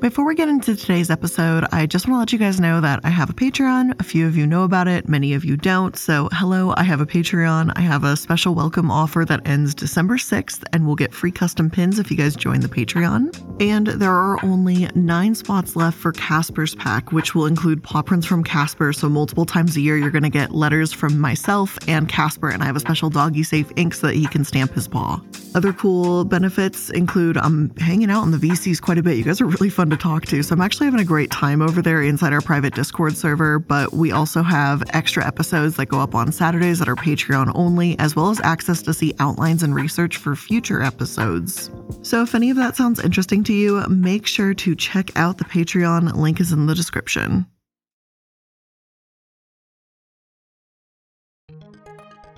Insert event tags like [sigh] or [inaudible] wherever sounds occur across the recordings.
Before we get into today's episode, I just want to let you guys know that I have a Patreon. A few of you know about it, many of you don't. So, hello, I have a Patreon. I have a special welcome offer that ends December 6th, and we'll get free custom pins if you guys join the Patreon. And there are only nine spots left for Casper's pack, which will include paw prints from Casper. So, multiple times a year, you're going to get letters from myself and Casper, and I have a special doggy safe ink so that he can stamp his paw. Other cool benefits include I'm hanging out in the VCs quite a bit. You guys are really fun to talk to. So I'm actually having a great time over there inside our private Discord server. But we also have extra episodes that go up on Saturdays that are Patreon only, as well as access to see outlines and research for future episodes. So if any of that sounds interesting to you, make sure to check out the Patreon. Link is in the description.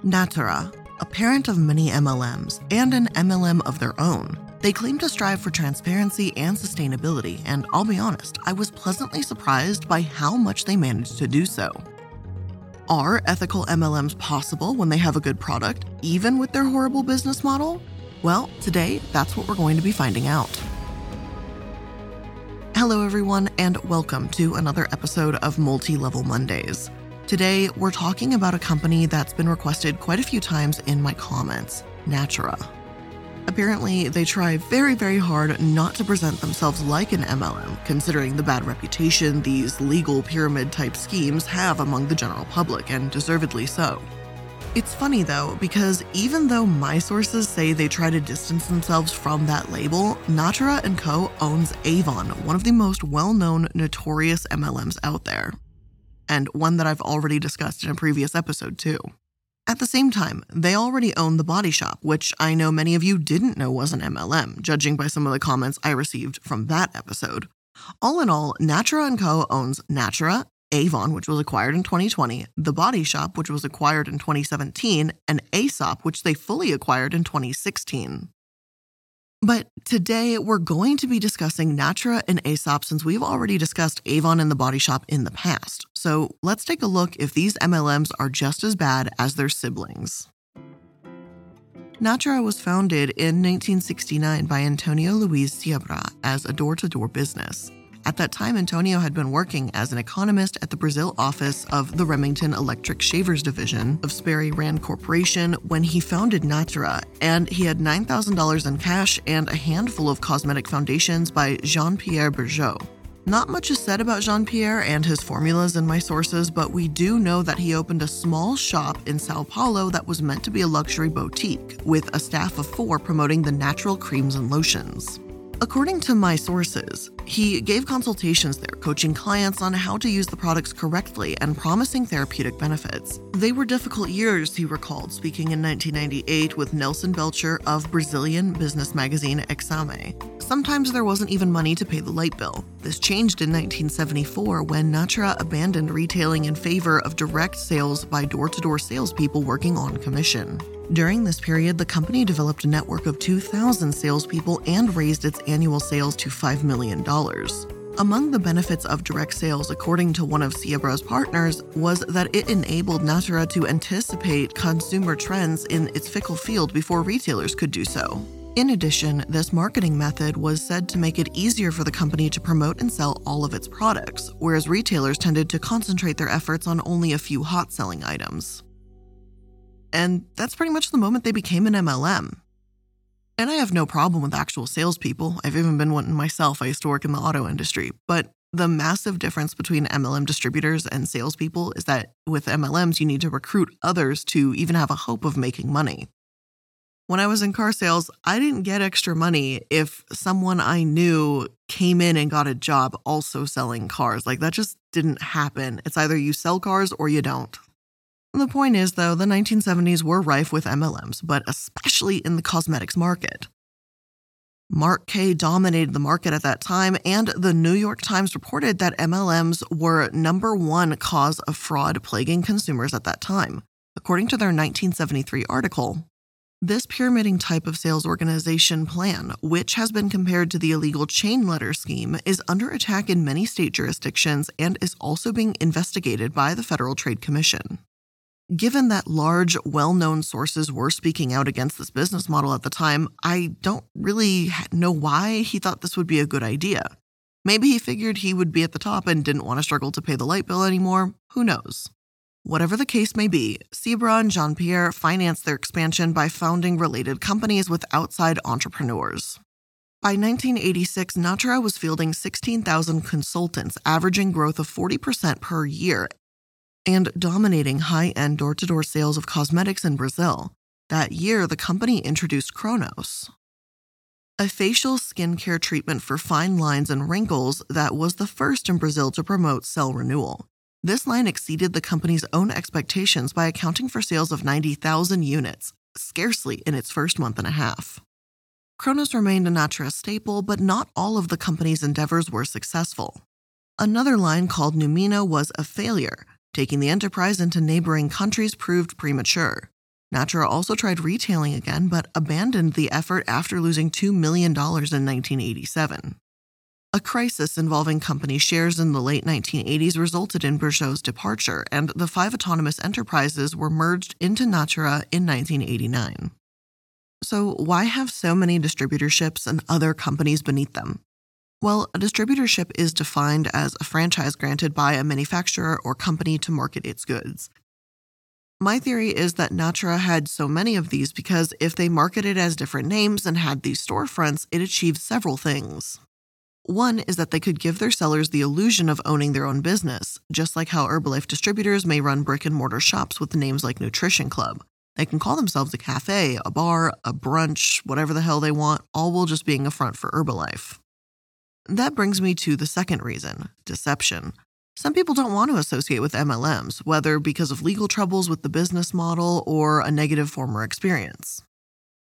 Natura, a parent of many MLMs and an MLM of their own. They claim to strive for transparency and sustainability, and I'll be honest, I was pleasantly surprised by how much they managed to do so. Are ethical MLMs possible when they have a good product, even with their horrible business model? Well, today, that's what we're going to be finding out. Hello, everyone, and welcome to another episode of Multi Level Mondays. Today, we're talking about a company that's been requested quite a few times in my comments Natura. Apparently, they try very, very hard not to present themselves like an MLM, considering the bad reputation these legal pyramid type schemes have among the general public, and deservedly so. It's funny though, because even though my sources say they try to distance themselves from that label, Natura & Co. owns Avon, one of the most well-known notorious MLMs out there. And one that I've already discussed in a previous episode too. At the same time, they already own The Body Shop, which I know many of you didn't know was an MLM, judging by some of the comments I received from that episode. All in all, Natura & Co. owns Natura, Avon, which was acquired in 2020, The Body Shop, which was acquired in 2017, and Aesop, which they fully acquired in 2016. But today we're going to be discussing Natura and Aesop since we've already discussed Avon and the Body Shop in the past. So let's take a look if these MLMs are just as bad as their siblings. Natura was founded in 1969 by Antonio Luis Seabra as a door to door business. At that time, Antonio had been working as an economist at the Brazil office of the Remington Electric Shavers Division of Sperry Rand Corporation when he founded Natura, and he had $9,000 in cash and a handful of cosmetic foundations by Jean Pierre Berjeaut. Not much is said about Jean Pierre and his formulas in my sources, but we do know that he opened a small shop in Sao Paulo that was meant to be a luxury boutique, with a staff of four promoting the natural creams and lotions. According to my sources, he gave consultations there, coaching clients on how to use the products correctly and promising therapeutic benefits. They were difficult years, he recalled, speaking in 1998 with Nelson Belcher of Brazilian business magazine Exame. Sometimes there wasn't even money to pay the light bill. This changed in 1974 when Natura abandoned retailing in favor of direct sales by door to door salespeople working on commission. During this period, the company developed a network of 2,000 salespeople and raised its annual sales to $5 million. Among the benefits of direct sales, according to one of Seabra's partners, was that it enabled Natura to anticipate consumer trends in its fickle field before retailers could do so. In addition, this marketing method was said to make it easier for the company to promote and sell all of its products, whereas retailers tended to concentrate their efforts on only a few hot selling items. And that's pretty much the moment they became an MLM. And I have no problem with actual salespeople. I've even been one myself. I used to work in the auto industry. But the massive difference between MLM distributors and salespeople is that with MLMs, you need to recruit others to even have a hope of making money. When I was in car sales, I didn't get extra money if someone I knew came in and got a job also selling cars. Like that just didn't happen. It's either you sell cars or you don't. The point is, though, the 1970s were rife with MLMs, but especially in the cosmetics market. Mary Kay dominated the market at that time, and the New York Times reported that MLMs were number one cause of fraud plaguing consumers at that time, according to their 1973 article. This pyramiding type of sales organization plan, which has been compared to the illegal chain letter scheme, is under attack in many state jurisdictions and is also being investigated by the Federal Trade Commission. Given that large, well known sources were speaking out against this business model at the time, I don't really know why he thought this would be a good idea. Maybe he figured he would be at the top and didn't want to struggle to pay the light bill anymore. Who knows? Whatever the case may be, Seabra and Jean Pierre financed their expansion by founding related companies with outside entrepreneurs. By 1986, Natura was fielding 16,000 consultants, averaging growth of 40% per year and dominating high end door to door sales of cosmetics in Brazil. That year, the company introduced Chronos, a facial skincare treatment for fine lines and wrinkles that was the first in Brazil to promote cell renewal. This line exceeded the company's own expectations by accounting for sales of 90,000 units, scarcely in its first month and a half. Chronos remained a Natura staple, but not all of the company's endeavors were successful. Another line called Numina was a failure, Taking the enterprise into neighboring countries proved premature. Natura also tried retailing again, but abandoned the effort after losing $2 million in 1987. A crisis involving company shares in the late 1980s resulted in Berjeaut's departure, and the five autonomous enterprises were merged into Natura in 1989. So, why have so many distributorships and other companies beneath them? Well, a distributorship is defined as a franchise granted by a manufacturer or company to market its goods. My theory is that Natura had so many of these because if they marketed as different names and had these storefronts, it achieved several things. One is that they could give their sellers the illusion of owning their own business, just like how Herbalife distributors may run brick and mortar shops with names like Nutrition Club. They can call themselves a cafe, a bar, a brunch, whatever the hell they want, all while just being a front for Herbalife. That brings me to the second reason deception. Some people don't want to associate with MLMs, whether because of legal troubles with the business model or a negative former experience.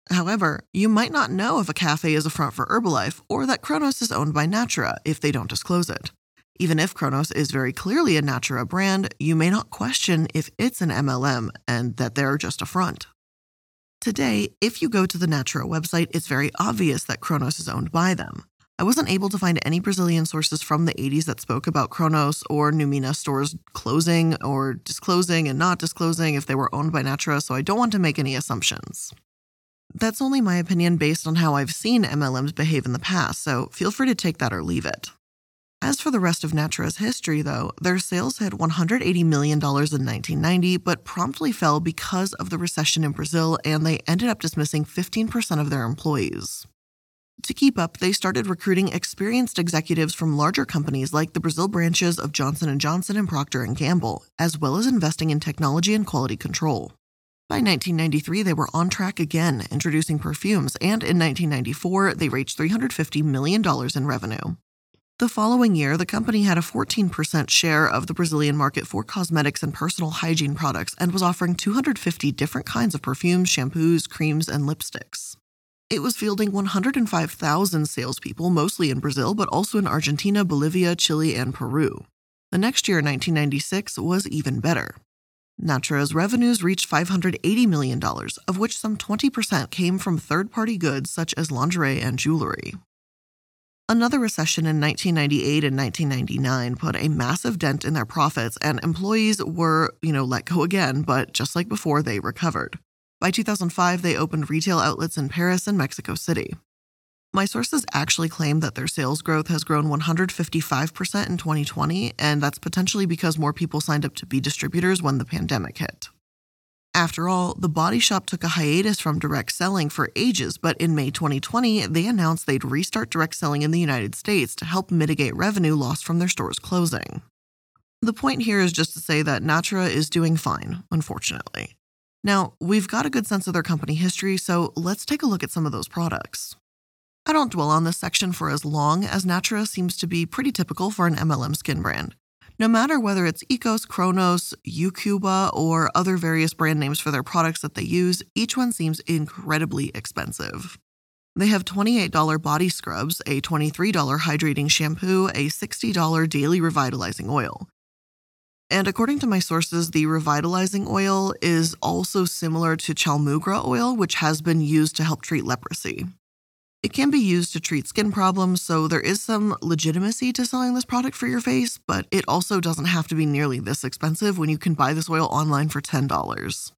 However, you might not know if a cafe is a front for Herbalife or that Chronos is owned by Natura if they don't disclose it. Even if Chronos is very clearly a Natura brand, you may not question if it's an MLM and that they're just a front. Today, if you go to the Natura website, it's very obvious that Chronos is owned by them. I wasn't able to find any Brazilian sources from the 80s that spoke about Chronos or Numina stores closing or disclosing and not disclosing if they were owned by Natura, so I don't want to make any assumptions. That's only my opinion based on how I've seen MLMs behave in the past, so feel free to take that or leave it. As for the rest of Natura's history, though, their sales hit $180 million in 1990, but promptly fell because of the recession in Brazil, and they ended up dismissing 15% of their employees. To keep up, they started recruiting experienced executives from larger companies like the Brazil branches of Johnson & Johnson and Procter & Gamble, as well as investing in technology and quality control. By 1993, they were on track again, introducing perfumes, and in 1994, they reached $350 million in revenue. The following year, the company had a 14% share of the Brazilian market for cosmetics and personal hygiene products and was offering 250 different kinds of perfumes, shampoos, creams, and lipsticks. It was fielding 105,000 salespeople, mostly in Brazil, but also in Argentina, Bolivia, Chile, and Peru. The next year, 1996, was even better. Natura's revenues reached $580 million, of which some 20% came from third party goods such as lingerie and jewelry. Another recession in 1998 and 1999 put a massive dent in their profits, and employees were, you know, let go again, but just like before, they recovered. By 2005, they opened retail outlets in Paris and Mexico City. My sources actually claim that their sales growth has grown 155% in 2020, and that's potentially because more people signed up to be distributors when the pandemic hit. After all, the body shop took a hiatus from direct selling for ages, but in May 2020, they announced they'd restart direct selling in the United States to help mitigate revenue lost from their stores closing. The point here is just to say that Natura is doing fine, unfortunately. Now, we've got a good sense of their company history, so let's take a look at some of those products. I don't dwell on this section for as long as Natura seems to be pretty typical for an MLM skin brand. No matter whether it's Ekos, Chronos, Ucuuba, or other various brand names for their products that they use, each one seems incredibly expensive. They have $28 body scrubs, a $23 hydrating shampoo, a $60 daily revitalizing oil. And according to my sources, the revitalizing oil is also similar to chaulmoogra oil, which has been used to help treat leprosy. It can be used to treat skin problems, so there is some legitimacy to selling this product for your face, but it also doesn't have to be nearly this expensive when you can buy this oil online for $10.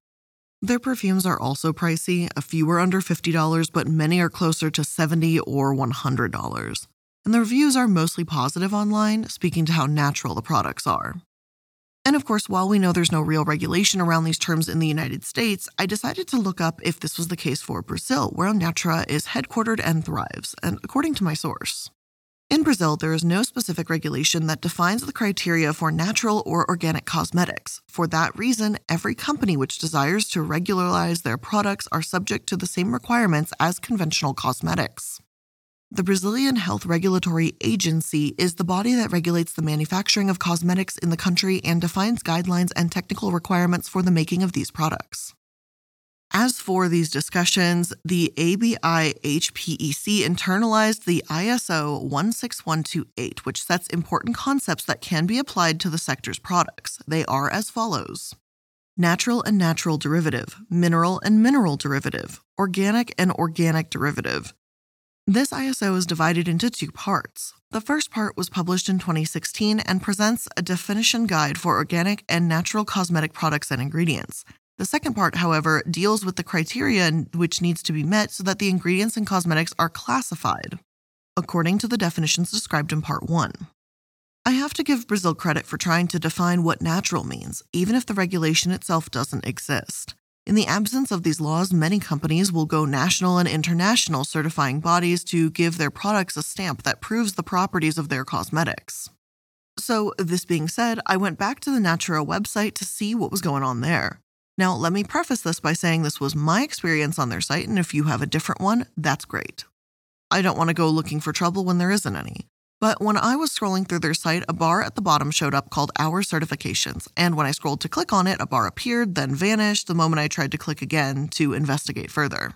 Their perfumes are also pricey. A few are under $50, but many are closer to 70 or $100. And the reviews are mostly positive online, speaking to how natural the products are. And of course, while we know there's no real regulation around these terms in the United States, I decided to look up if this was the case for Brazil, where Natura is headquartered and thrives, and according to my source. In Brazil, there is no specific regulation that defines the criteria for natural or organic cosmetics. For that reason, every company which desires to regularize their products are subject to the same requirements as conventional cosmetics. The Brazilian Health Regulatory Agency is the body that regulates the manufacturing of cosmetics in the country and defines guidelines and technical requirements for the making of these products. As for these discussions, the ABI HPEC internalized the ISO 16128, which sets important concepts that can be applied to the sector's products. They are as follows natural and natural derivative, mineral and mineral derivative, organic and organic derivative, this ISO is divided into two parts. The first part was published in 2016 and presents a definition guide for organic and natural cosmetic products and ingredients. The second part, however, deals with the criteria which needs to be met so that the ingredients in cosmetics are classified, according to the definitions described in Part 1. I have to give Brazil credit for trying to define what natural means, even if the regulation itself doesn't exist. In the absence of these laws, many companies will go national and international certifying bodies to give their products a stamp that proves the properties of their cosmetics. So, this being said, I went back to the Natura website to see what was going on there. Now, let me preface this by saying this was my experience on their site, and if you have a different one, that's great. I don't want to go looking for trouble when there isn't any. But when I was scrolling through their site, a bar at the bottom showed up called Our Certifications. And when I scrolled to click on it, a bar appeared, then vanished the moment I tried to click again to investigate further.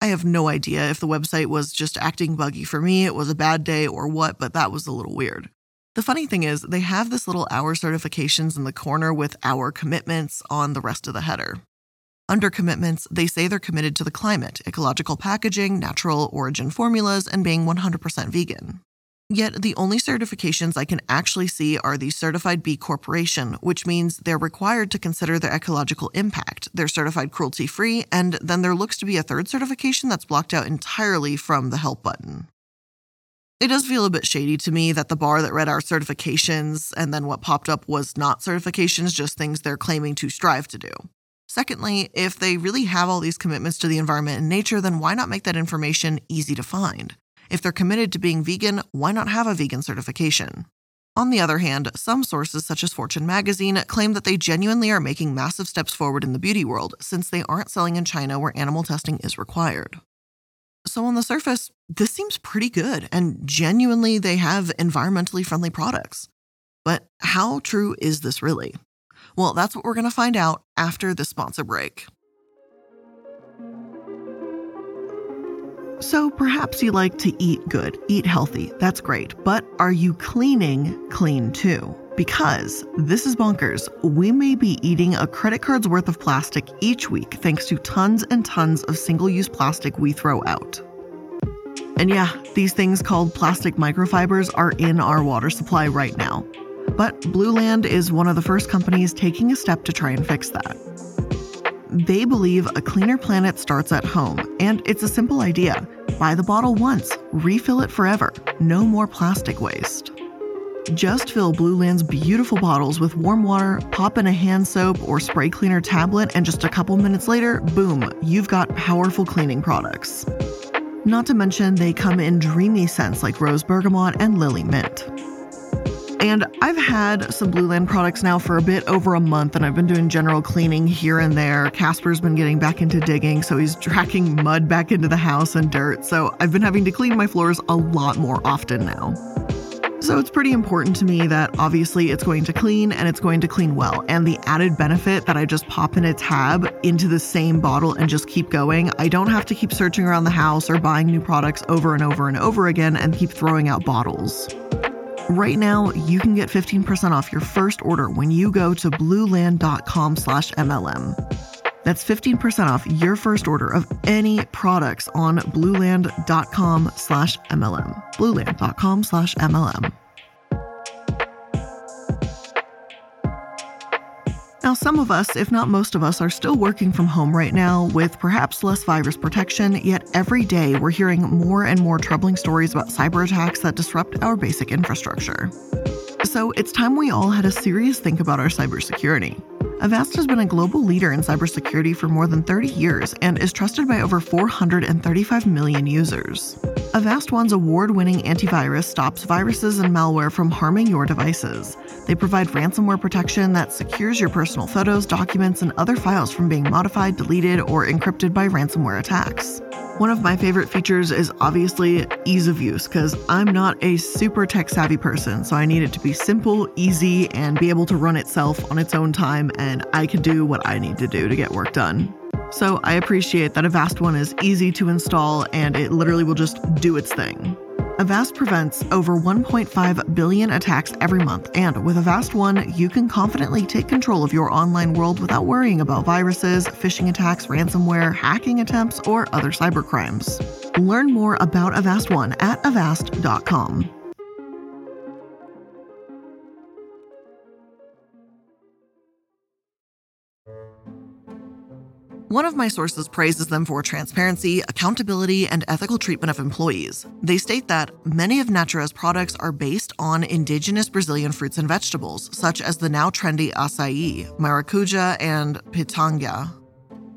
I have no idea if the website was just acting buggy for me, it was a bad day, or what, but that was a little weird. The funny thing is, they have this little Our Certifications in the corner with Our Commitments on the rest of the header. Under commitments, they say they're committed to the climate, ecological packaging, natural origin formulas, and being 100% vegan. Yet the only certifications I can actually see are the Certified B Corporation, which means they're required to consider their ecological impact. They're certified cruelty free, and then there looks to be a third certification that's blocked out entirely from the help button. It does feel a bit shady to me that the bar that read our certifications and then what popped up was not certifications, just things they're claiming to strive to do. Secondly, if they really have all these commitments to the environment and nature, then why not make that information easy to find? If they're committed to being vegan, why not have a vegan certification? On the other hand, some sources, such as Fortune magazine, claim that they genuinely are making massive steps forward in the beauty world since they aren't selling in China where animal testing is required. So, on the surface, this seems pretty good, and genuinely they have environmentally friendly products. But how true is this really? Well, that's what we're going to find out after the sponsor break. So perhaps you like to eat good, eat healthy, that's great. But are you cleaning clean too? Because this is bonkers. We may be eating a credit card's worth of plastic each week thanks to tons and tons of single use plastic we throw out. And yeah, these things called plastic microfibers are in our water supply right now. But Blueland is one of the first companies taking a step to try and fix that. They believe a cleaner planet starts at home, and it's a simple idea. Buy the bottle once, refill it forever. No more plastic waste. Just fill Blueland's beautiful bottles with warm water, pop in a hand soap or spray cleaner tablet, and just a couple minutes later, boom, you've got powerful cleaning products. Not to mention, they come in dreamy scents like rose bergamot and lily mint. I've had some Blueland products now for a bit over a month, and I've been doing general cleaning here and there. Casper's been getting back into digging, so he's tracking mud back into the house and dirt. So I've been having to clean my floors a lot more often now. So it's pretty important to me that obviously it's going to clean and it's going to clean well. And the added benefit that I just pop in a tab into the same bottle and just keep going, I don't have to keep searching around the house or buying new products over and over and over again and keep throwing out bottles. Right now, you can get 15% off your first order when you go to blueland.com slash MLM. That's 15% off your first order of any products on blueland.com slash MLM. blueland.com slash MLM. Now, some of us, if not most of us, are still working from home right now with perhaps less virus protection, yet every day we're hearing more and more troubling stories about cyber attacks that disrupt our basic infrastructure. So it's time we all had a serious think about our cybersecurity. Avast has been a global leader in cybersecurity for more than 30 years and is trusted by over 435 million users. Avast One's award winning antivirus stops viruses and malware from harming your devices. They provide ransomware protection that secures your personal photos, documents, and other files from being modified, deleted, or encrypted by ransomware attacks. One of my favorite features is obviously ease of use because I'm not a super tech savvy person, so I need it to be simple, easy, and be able to run itself on its own time, and I can do what I need to do to get work done. So I appreciate that Avast One is easy to install and it literally will just do its thing. Avast prevents over 1.5 billion attacks every month, and with Avast One, you can confidently take control of your online world without worrying about viruses, phishing attacks, ransomware, hacking attempts, or other cybercrimes. Learn more about Avast One at avast.com. One of my sources praises them for transparency, accountability, and ethical treatment of employees. They state that many of Natura's products are based on indigenous Brazilian fruits and vegetables, such as the now trendy acai, maracuja, and pitanga.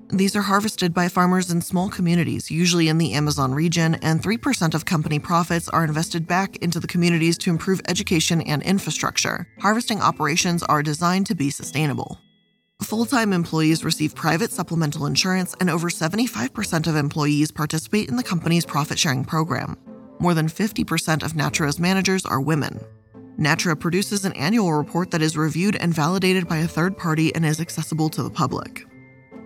These are harvested by farmers in small communities, usually in the Amazon region, and 3% of company profits are invested back into the communities to improve education and infrastructure. Harvesting operations are designed to be sustainable. Full time employees receive private supplemental insurance, and over 75% of employees participate in the company's profit sharing program. More than 50% of Natura's managers are women. Natura produces an annual report that is reviewed and validated by a third party and is accessible to the public.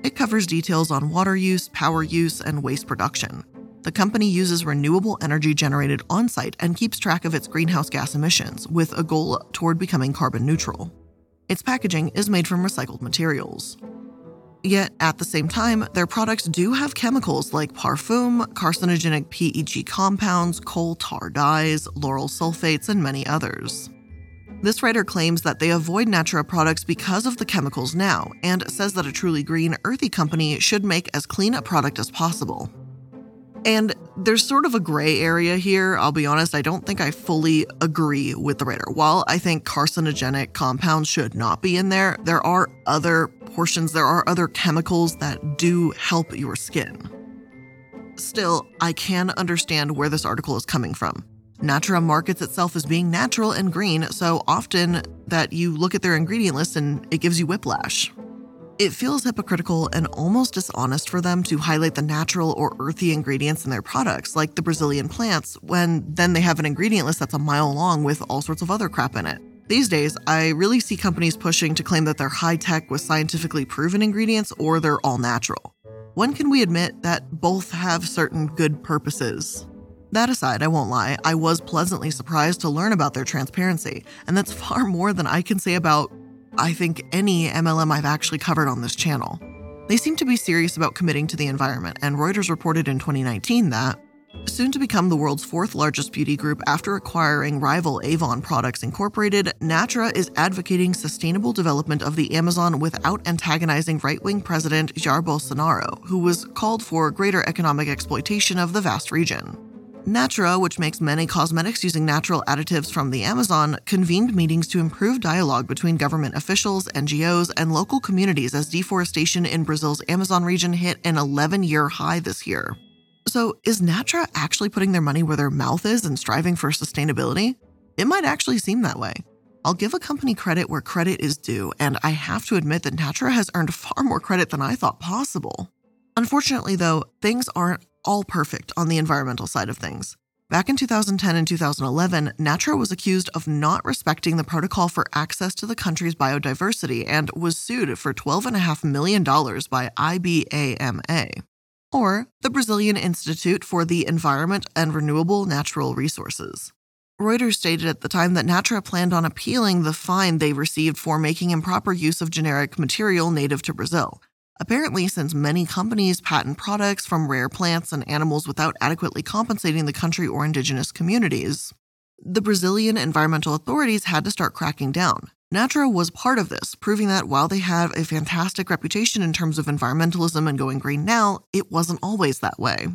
It covers details on water use, power use, and waste production. The company uses renewable energy generated on site and keeps track of its greenhouse gas emissions, with a goal toward becoming carbon neutral. Its packaging is made from recycled materials. Yet, at the same time, their products do have chemicals like parfum, carcinogenic PEG compounds, coal tar dyes, lauryl sulfates, and many others. This writer claims that they avoid Natura products because of the chemicals now, and says that a truly green, earthy company should make as clean a product as possible. And there's sort of a gray area here. I'll be honest, I don't think I fully agree with the writer. While I think carcinogenic compounds should not be in there, there are other portions, there are other chemicals that do help your skin. Still, I can understand where this article is coming from. Natura markets itself as being natural and green, so often that you look at their ingredient list and it gives you whiplash. It feels hypocritical and almost dishonest for them to highlight the natural or earthy ingredients in their products, like the Brazilian plants, when then they have an ingredient list that's a mile long with all sorts of other crap in it. These days, I really see companies pushing to claim that they're high tech with scientifically proven ingredients or they're all natural. When can we admit that both have certain good purposes? That aside, I won't lie, I was pleasantly surprised to learn about their transparency, and that's [laughs] far more than I can say about I think, any MLM I've actually covered on this channel. They seem to be serious about committing to the environment, and Reuters reported in 2019 that, soon to become the world's fourth largest beauty group after acquiring rival Avon Products Incorporated, Natura is advocating sustainable development of the Amazon without antagonizing right wing President Jair Bolsonaro, who was called for greater economic exploitation of the vast region. Natura, which makes many cosmetics using natural additives from the Amazon, convened meetings to improve dialogue between government officials, NGOs, and local communities as deforestation in Brazil's Amazon region hit an 11 year high this year. So, is Natura actually putting their money where their mouth is and striving for sustainability? It might actually seem that way. I'll give a company credit where credit is due, and I have to admit that Natura has earned far more credit than I thought possible. Unfortunately, though, things aren't all perfect on the environmental side of things. Back in 2010 and 2011, Natura was accused of not respecting the protocol for access to the country's biodiversity and was sued for $12.5 million by IBAMA, or the Brazilian Institute for the Environment and Renewable Natural Resources. Reuters stated at the time that Natura planned on appealing the fine they received for making improper use of genetic material native to Brazil. Apparently, since many companies patent products from rare plants and animals without adequately compensating the country or indigenous communities, the Brazilian environmental authorities had to start cracking down. Natura was part of this, proving that while they have a fantastic reputation in terms of environmentalism and going green now, it wasn't always that way.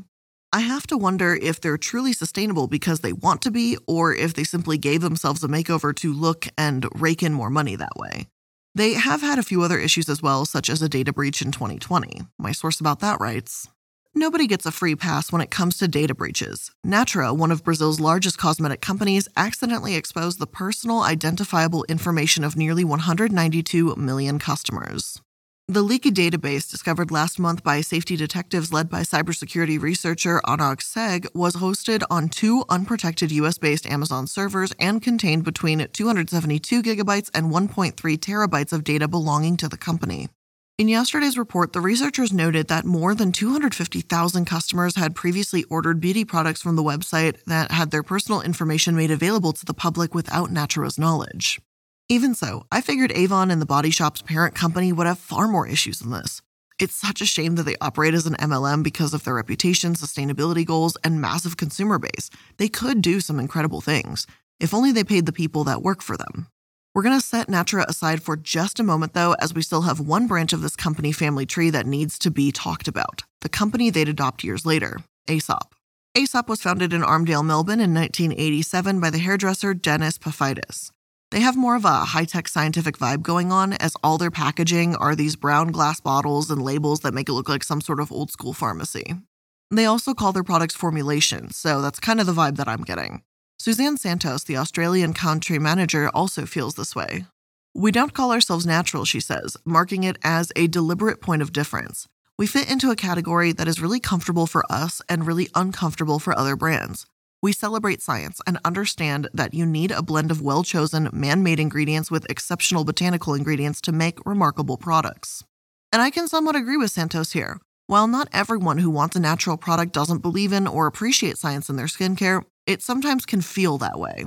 I have to wonder if they're truly sustainable because they want to be, or if they simply gave themselves a makeover to look and rake in more money that way. They have had a few other issues as well, such as a data breach in 2020. My source about that writes Nobody gets a free pass when it comes to data breaches. Natura, one of Brazil's largest cosmetic companies, accidentally exposed the personal identifiable information of nearly 192 million customers. The leaky database, discovered last month by safety detectives led by cybersecurity researcher Anurag Sen, was hosted on two unprotected US based Amazon servers and contained between 272 gigabytes and 1.3 terabytes of data belonging to the company. In yesterday's report, the researchers noted that more than 250,000 customers had previously ordered beauty products from the website that had their personal information made available to the public without Natura's knowledge. Even so, I figured Avon and the Body Shop's parent company would have far more issues than this. It's such a shame that they operate as an MLM because of their reputation, sustainability goals, and massive consumer base. They could do some incredible things, if only they paid the people that work for them. We're going to set Natura aside for just a moment, though, as we still have one branch of this company family tree that needs to be talked about the company they'd adopt years later, Aesop. Aesop was founded in Armadale, Melbourne in 1987 by the hairdresser Dennis Paphitis. They have more of a high tech scientific vibe going on, as all their packaging are these brown glass bottles and labels that make it look like some sort of old school pharmacy. They also call their products formulations, so that's kind of the vibe that I'm getting. Suzanne Santos, the Australian country manager, also feels this way. We don't call ourselves natural, she says, marking it as a deliberate point of difference. We fit into a category that is really comfortable for us and really uncomfortable for other brands. We celebrate science and understand that you need a blend of well chosen, man made ingredients with exceptional botanical ingredients to make remarkable products. And I can somewhat agree with Santos here. While not everyone who wants a natural product doesn't believe in or appreciate science in their skincare, it sometimes can feel that way.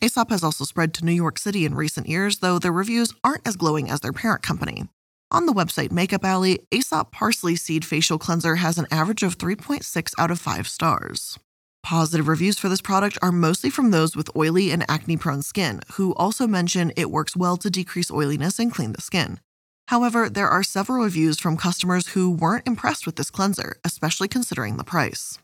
Aesop has also spread to New York City in recent years, though their reviews aren't as glowing as their parent company. On the website Makeup Alley, Aesop Parsley Seed Facial Cleanser has an average of 3.6 out of 5 stars. Positive reviews for this product are mostly from those with oily and acne prone skin, who also mention it works well to decrease oiliness and clean the skin. However, there are several reviews from customers who weren't impressed with this cleanser, especially considering the price.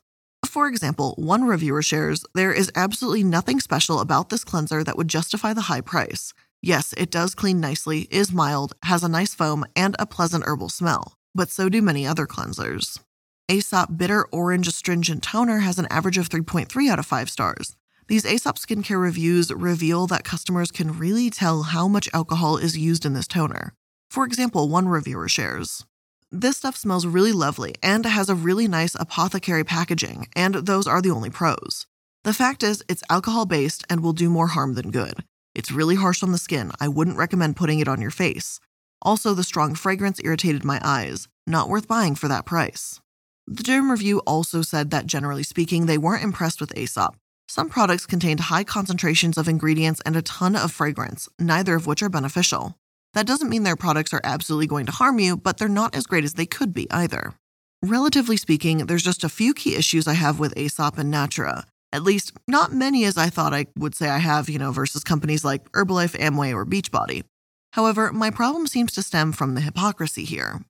For example, one reviewer shares there is absolutely nothing special about this cleanser that would justify the high price. Yes, it does clean nicely, is mild, has a nice foam, and a pleasant herbal smell, but so do many other cleansers. Aesop Bitter Orange Astringent Toner has an average of 3.3 out of 5 stars. These Aesop skincare reviews reveal that customers can really tell how much alcohol is used in this toner. For example, one reviewer shares This stuff smells really lovely and has a really nice apothecary packaging, and those are the only pros. The fact is, it's alcohol based and will do more harm than good. It's really harsh on the skin. I wouldn't recommend putting it on your face. Also, the strong fragrance irritated my eyes. Not worth buying for that price. The Derm Review also said that generally speaking, they weren't impressed with Aesop. Some products contained high concentrations of ingredients and a ton of fragrance, neither of which are beneficial. That doesn't mean their products are absolutely going to harm you, but they're not as great as they could be either. Relatively speaking, there's just a few key issues I have with Aesop and Natura. At least, not many as I thought I would say I have, you know, versus companies like Herbalife, Amway, or Beachbody. However, my problem seems to stem from the hypocrisy here.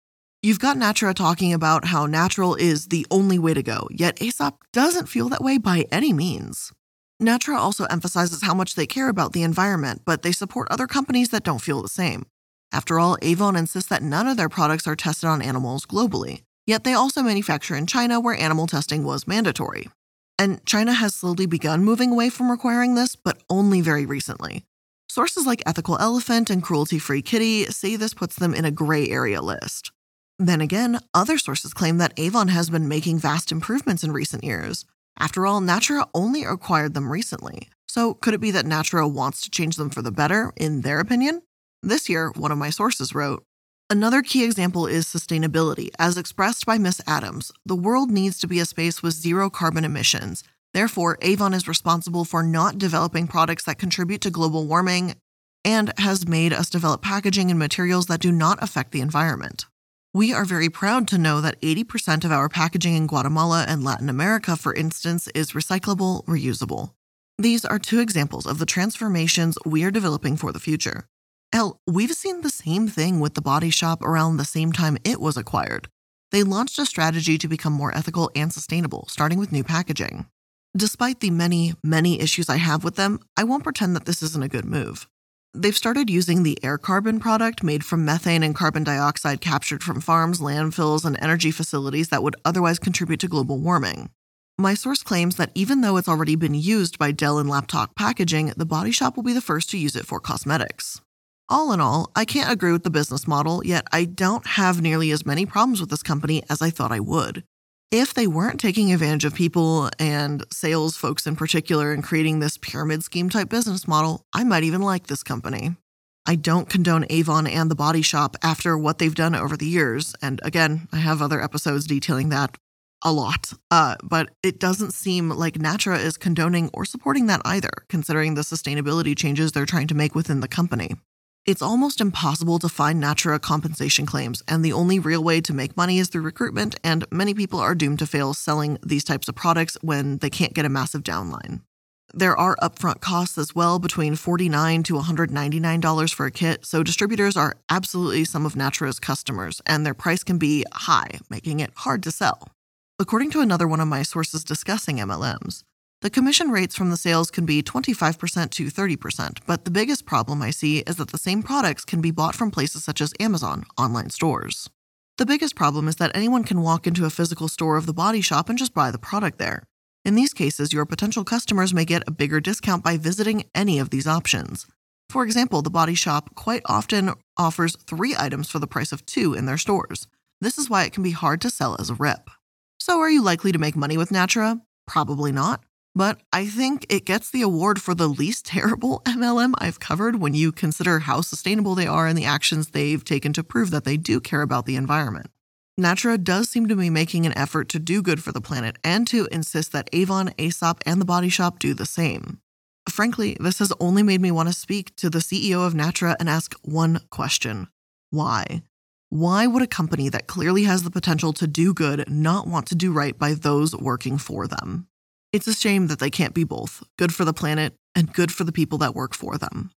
You've got Natura talking about how natural is the only way to go, yet Aesop doesn't feel that way by any means. Natura also emphasizes how much they care about the environment, but they support other companies that don't feel the same. After all, Avon insists that none of their products are tested on animals globally, yet they also manufacture in China where animal testing was mandatory. And China has slowly begun moving away from requiring this, but only very recently. Sources like Ethical Elephant and Cruelty Free Kitty say this puts them in a gray area list. Then again, other sources claim that Avon has been making vast improvements in recent years. After all, Natura only acquired them recently. So could it be that Natura wants to change them for the better, in their opinion? This year, one of my sources wrote Another key example is sustainability. As expressed by Miss Adams, the world needs to be a space with zero carbon emissions. Therefore, Avon is responsible for not developing products that contribute to global warming and has made us develop packaging and materials that do not affect the environment. We are very proud to know that 80% of our packaging in Guatemala and Latin America, for instance, is recyclable, reusable. These are two examples of the transformations we are developing for the future. Hell, we've seen the same thing with the body shop around the same time it was acquired. They launched a strategy to become more ethical and sustainable, starting with new packaging. Despite the many, many issues I have with them, I won't pretend that this isn't a good move. They've started using the AirCarbon product made from methane and carbon dioxide captured from farms, landfills, and energy facilities that would otherwise contribute to global warming. My source claims that even though it's already been used by Dell and Laptop Packaging, the body shop will be the first to use it for cosmetics. All in all, I can't agree with the business model, yet I don't have nearly as many problems with this company as I thought I would if they weren't taking advantage of people and sales folks in particular and creating this pyramid scheme type business model, I might even like this company. I don't condone Avon and the body shop after what they've done over the years. And again, I have other episodes detailing that a lot. Uh, but it doesn't seem like Natura is condoning or supporting that either, considering the sustainability changes they're trying to make within the company. It's almost impossible to find Natura compensation claims, and the only real way to make money is through recruitment, and many people are doomed to fail selling these types of products when they can't get a massive downline. There are upfront costs as well, between $49 to $199 for a kit, so distributors are absolutely some of Natura's customers, and their price can be high, making it hard to sell. According to another one of my sources discussing MLMs, the commission rates from the sales can be 25% to 30%, but the biggest problem I see is that the same products can be bought from places such as Amazon, online stores. The biggest problem is that anyone can walk into a physical store of the body shop and just buy the product there. In these cases, your potential customers may get a bigger discount by visiting any of these options. For example, the body shop quite often offers three items for the price of two in their stores. This is why it can be hard to sell as a rep. So, are you likely to make money with Natura? Probably not. But I think it gets the award for the least terrible [laughs] MLM I've covered when you consider how sustainable they are and the actions they've taken to prove that they do care about the environment. Natura does seem to be making an effort to do good for the planet and to insist that Avon, Aesop, and the Body Shop do the same. Frankly, this has only made me want to speak to the CEO of Natura and ask one question Why? Why would a company that clearly has the potential to do good not want to do right by those working for them? It's a shame that they can't be both good for the planet and good for the people that work for them.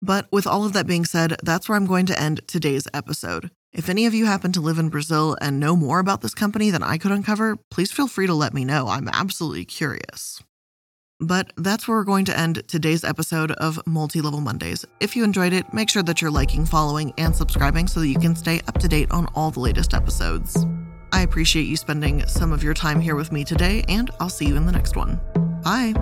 But with all of that being said, that's where I'm going to end today's episode. If any of you happen to live in Brazil and know more about this company than I could uncover, please feel free to let me know. I'm absolutely curious. But that's where we're going to end today's episode of Multi Level Mondays. If you enjoyed it, make sure that you're liking, following, and subscribing so that you can stay up to date on all the latest episodes. I appreciate you spending some of your time here with me today, and I'll see you in the next one. Bye.